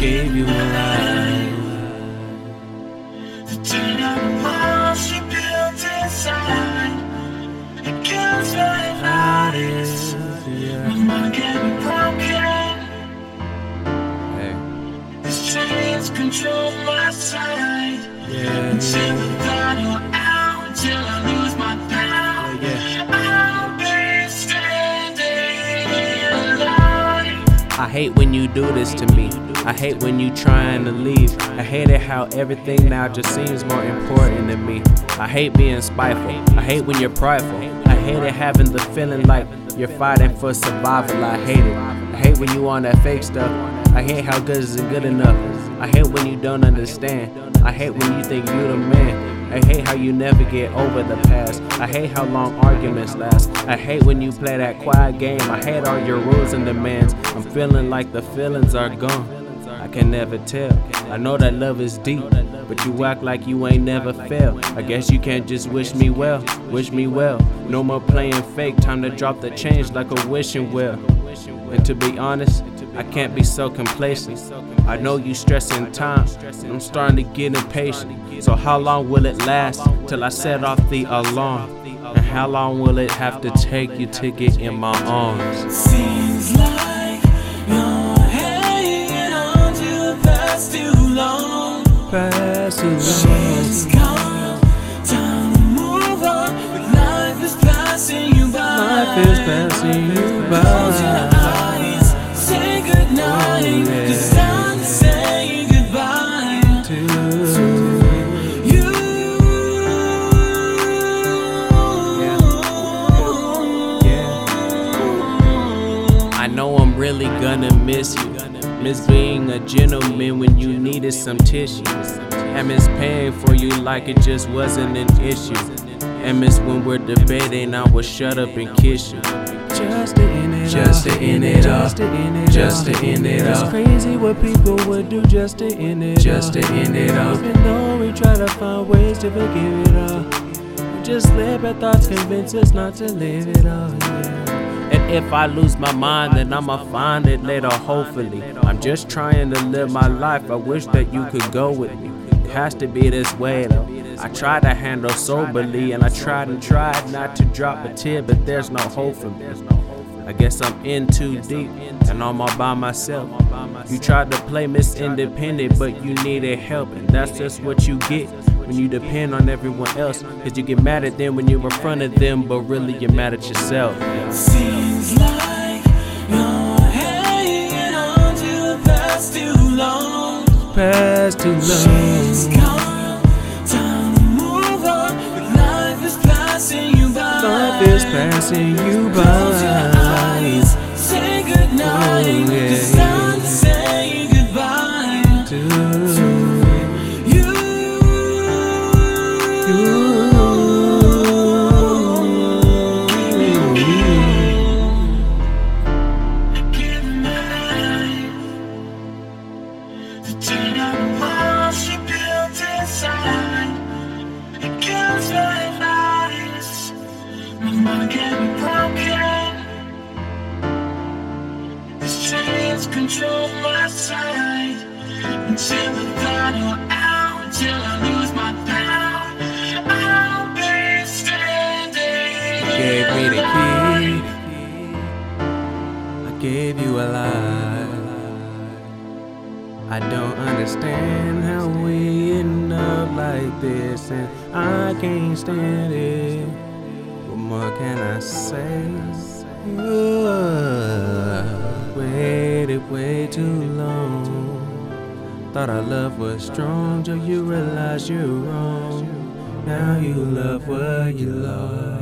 gave you my life. The of walls you built inside. It kills my. Yeah. My mind be broken. Hey. These chains control my sight. Yeah. Until the battle out, until I I hate when you do this to me. I hate when you trying to leave. I hate it how everything now just seems more important than me. I hate being spiteful. I hate when you're prideful. I hate it having the feeling like you're fighting for survival. I hate it. I hate when you on that fake stuff. I hate how good isn't good enough. I hate when you don't understand. I hate when you think you the man. I hate how you never get over the past. I hate how long arguments last. I hate when you play that quiet game. I hate all your rules and demands. I'm feeling like the feelings are gone. I can never tell. I know that love is deep, but you act like you ain't never felt. I guess you can't just wish me well, wish me well. No more playing fake, time to drop the change like a wishing well. And to be honest, I can't be so complacent. I know you stressing time, I'm starting to get impatient. So how long will it last till I set off the alarm? And how long will it have to take you to get in my arms? Seems like the too long. Past too It's gone. Time to move on. But life is passing you by. Life is passing you by. Close your eyes. Say goodnight. Oh, yeah. Cause time to say goodbye to you. I know I'm really gonna miss you. Miss being a gentleman when you needed some tissue. And miss paying for you like it just wasn't an issue. And miss when we're debating, I will shut up and kiss you. Just to end it Just to end it Just up. to end it Just up. to end it It's up. crazy what people would do just to end it Just to end it up. Even though we try to find ways to forgive it all. We just let our thoughts convince us not to live it all. Yeah. If I lose my mind, then I'ma find it later, hopefully. I'm just trying to live my life. I wish that you could go with me. It has to be this way though. I try to handle soberly, and I tried and tried not to drop a tear, but there's no hope for me. I guess I'm in too deep, and I'm all by myself. You tried to play Miss Independent, but you needed help, and that's just what you get when you depend on everyone else. Cause you get mad at them when you're in front of them, but really you're mad at yourself. Seems like you're hanging on to the past too long. Past too It's gone. Time to move on. Life is passing you by. Life is passing you by. My mind can broken. These chains control my sight. Until the battle out, until I lose my power. I'll be standing. gave me the key. I gave you a lie. I don't understand how we end up like this, and I can't stand it. More can I say? Ugh, waited way too long. Thought our love was strong till you realize you're wrong. Now you love what you lost.